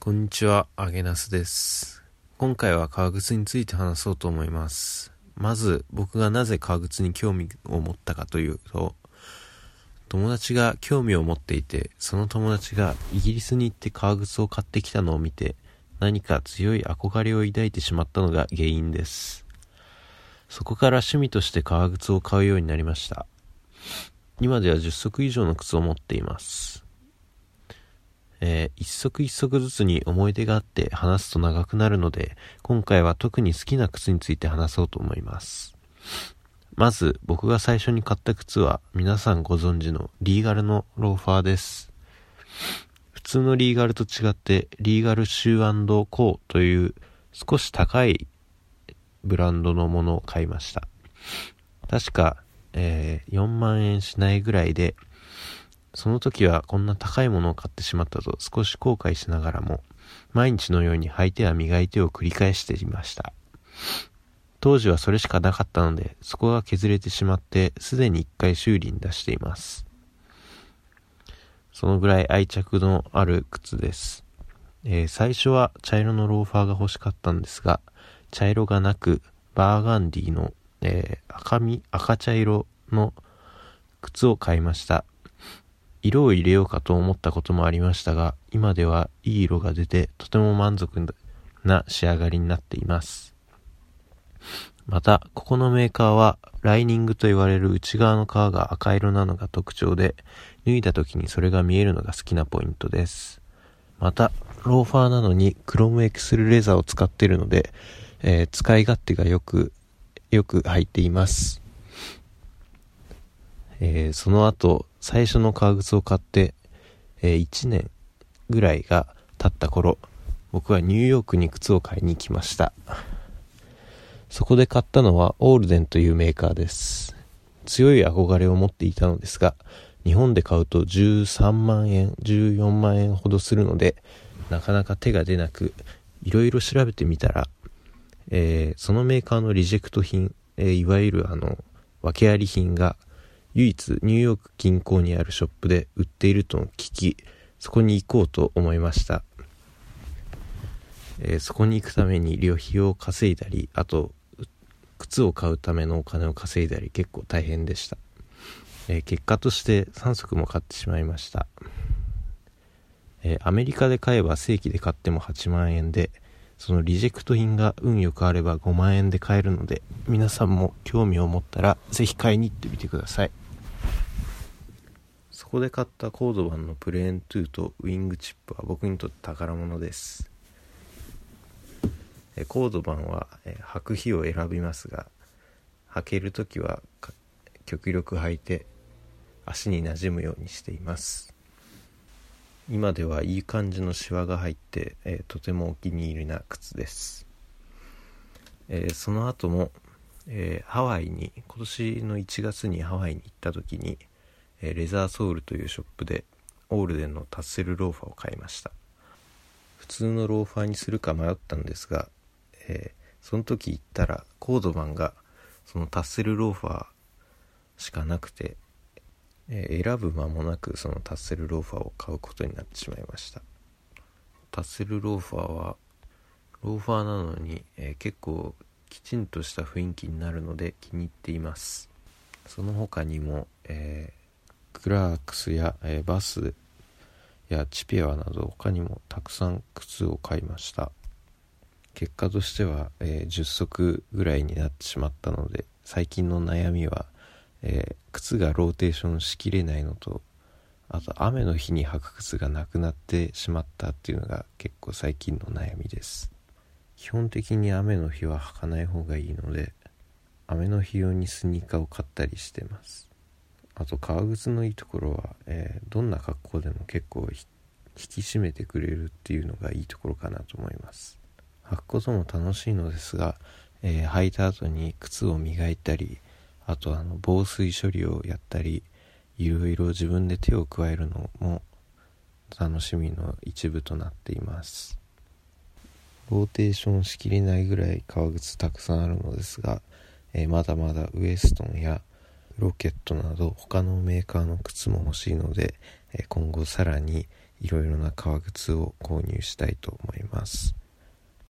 こんにちは、あげなすです。今回は革靴について話そうと思います。まず、僕がなぜ革靴に興味を持ったかというと、友達が興味を持っていて、その友達がイギリスに行って革靴を買ってきたのを見て、何か強い憧れを抱いてしまったのが原因です。そこから趣味として革靴を買うようになりました。今では10足以上の靴を持っています。えー一足一足ずつに思い出があって話すと長くなるので、今回は特に好きな靴について話そうと思います。まず、僕が最初に買った靴は、皆さんご存知のリーガルのローファーです。普通のリーガルと違って、リーガルシューコーという少し高いブランドのものを買いました。確か、えー4万円しないぐらいで、その時はこんな高いものを買ってしまったと少し後悔しながらも、毎日のように履いては磨いてを繰り返していました。当時はそれしかなかったので、そこが削れてしまって、すでに一回修理に出しています。そのぐらい愛着のある靴です。えー最初は茶色のローファーが欲しかったんですが、茶色がなく、バーガンディの、えー赤み、赤茶色の靴を買いました。色を入れようかと思ったこともありましたが、今ではいい色が出て、とても満足な仕上がりになっています。また、ここのメーカーは、ライニングと言われる内側の皮が赤色なのが特徴で、脱いだ時にそれが見えるのが好きなポイントです。また、ローファーなのにクロムエクスルレザーを使っているので、えー使い勝手がよく、よく入っています。えーその後、最初の革靴を買って、え1年ぐらいが経った頃、僕はニューヨークに靴を買いに行きました。そこで買ったのはオールデンというメーカーです。強い憧れを持っていたのですが、日本で買うと13万円、14万円ほどするので、なかなか手が出なく、いろいろ調べてみたら、えーそのメーカーのリジェクト品、えーいわゆるあの、訳あり品が、唯一ニューヨーク近郊にあるショップで売っていると聞き、そこに行こうと思いました。えーそこに行くために旅費を稼いだり、あと、靴を買うためのお金を稼いだり結構大変でした。えー結果として3足も買ってしまいました。えーアメリカで買えば正規で買っても8万円で、そのリジェクト品が運よくあれば5万円で買えるので、皆さんも興味を持ったらぜひ買いに行ってみてください。そこで買ったコードバンのプレーン2とウィングチップは僕にとって宝物です。コードバンは履く日を選びますが、履けるときは極力履いて足に馴染むようにしています。今ではいい感じのシワが入って、とてもお気に入りな靴です、その後も、ハワイに今年の1月にハワイに行った時に、えレザーソウルというショップでオールデンのタッセルローファーを買いました。普通のローファーにするか迷ったんですが、えーその時行ったらコードバンがそのタッセルローファーしかなくてえー選ぶ間もなくそのタッセルローファーを買うことになってしまいました。タッセルローファーはローファーなのに、えー結構きちんとした雰囲気になるので気に入っています。その他にも、えークラークスや、えバスやチペアなど他にもたくさん靴を買いました。結果としては、え10足ぐらいになってしまったので最近の悩みはえー靴がローテーションしきれないのとあと雨の日に履く靴がなくなってしまったっていうのが結構最近の悩みです。基本的に雨の日は履かない方がいいので雨の日用にスニーカーを買ったりしてます。あと革靴のいいところは、えーどんな格好でも結構引き締めてくれるっていうのがいいところかなと思います。履くことも楽しいのですが、えー履いた後に靴を磨いたりあとあの防水処理をやったりいろいろ自分で手を加えるのも楽しみの一部となっています。ローテーションしきれないぐらい革靴たくさんあるのですが、えーまだまだウエストンやロケットなど他のメーカーの靴も欲しいので、今後さらにいろいろな革靴を購入したいと思います。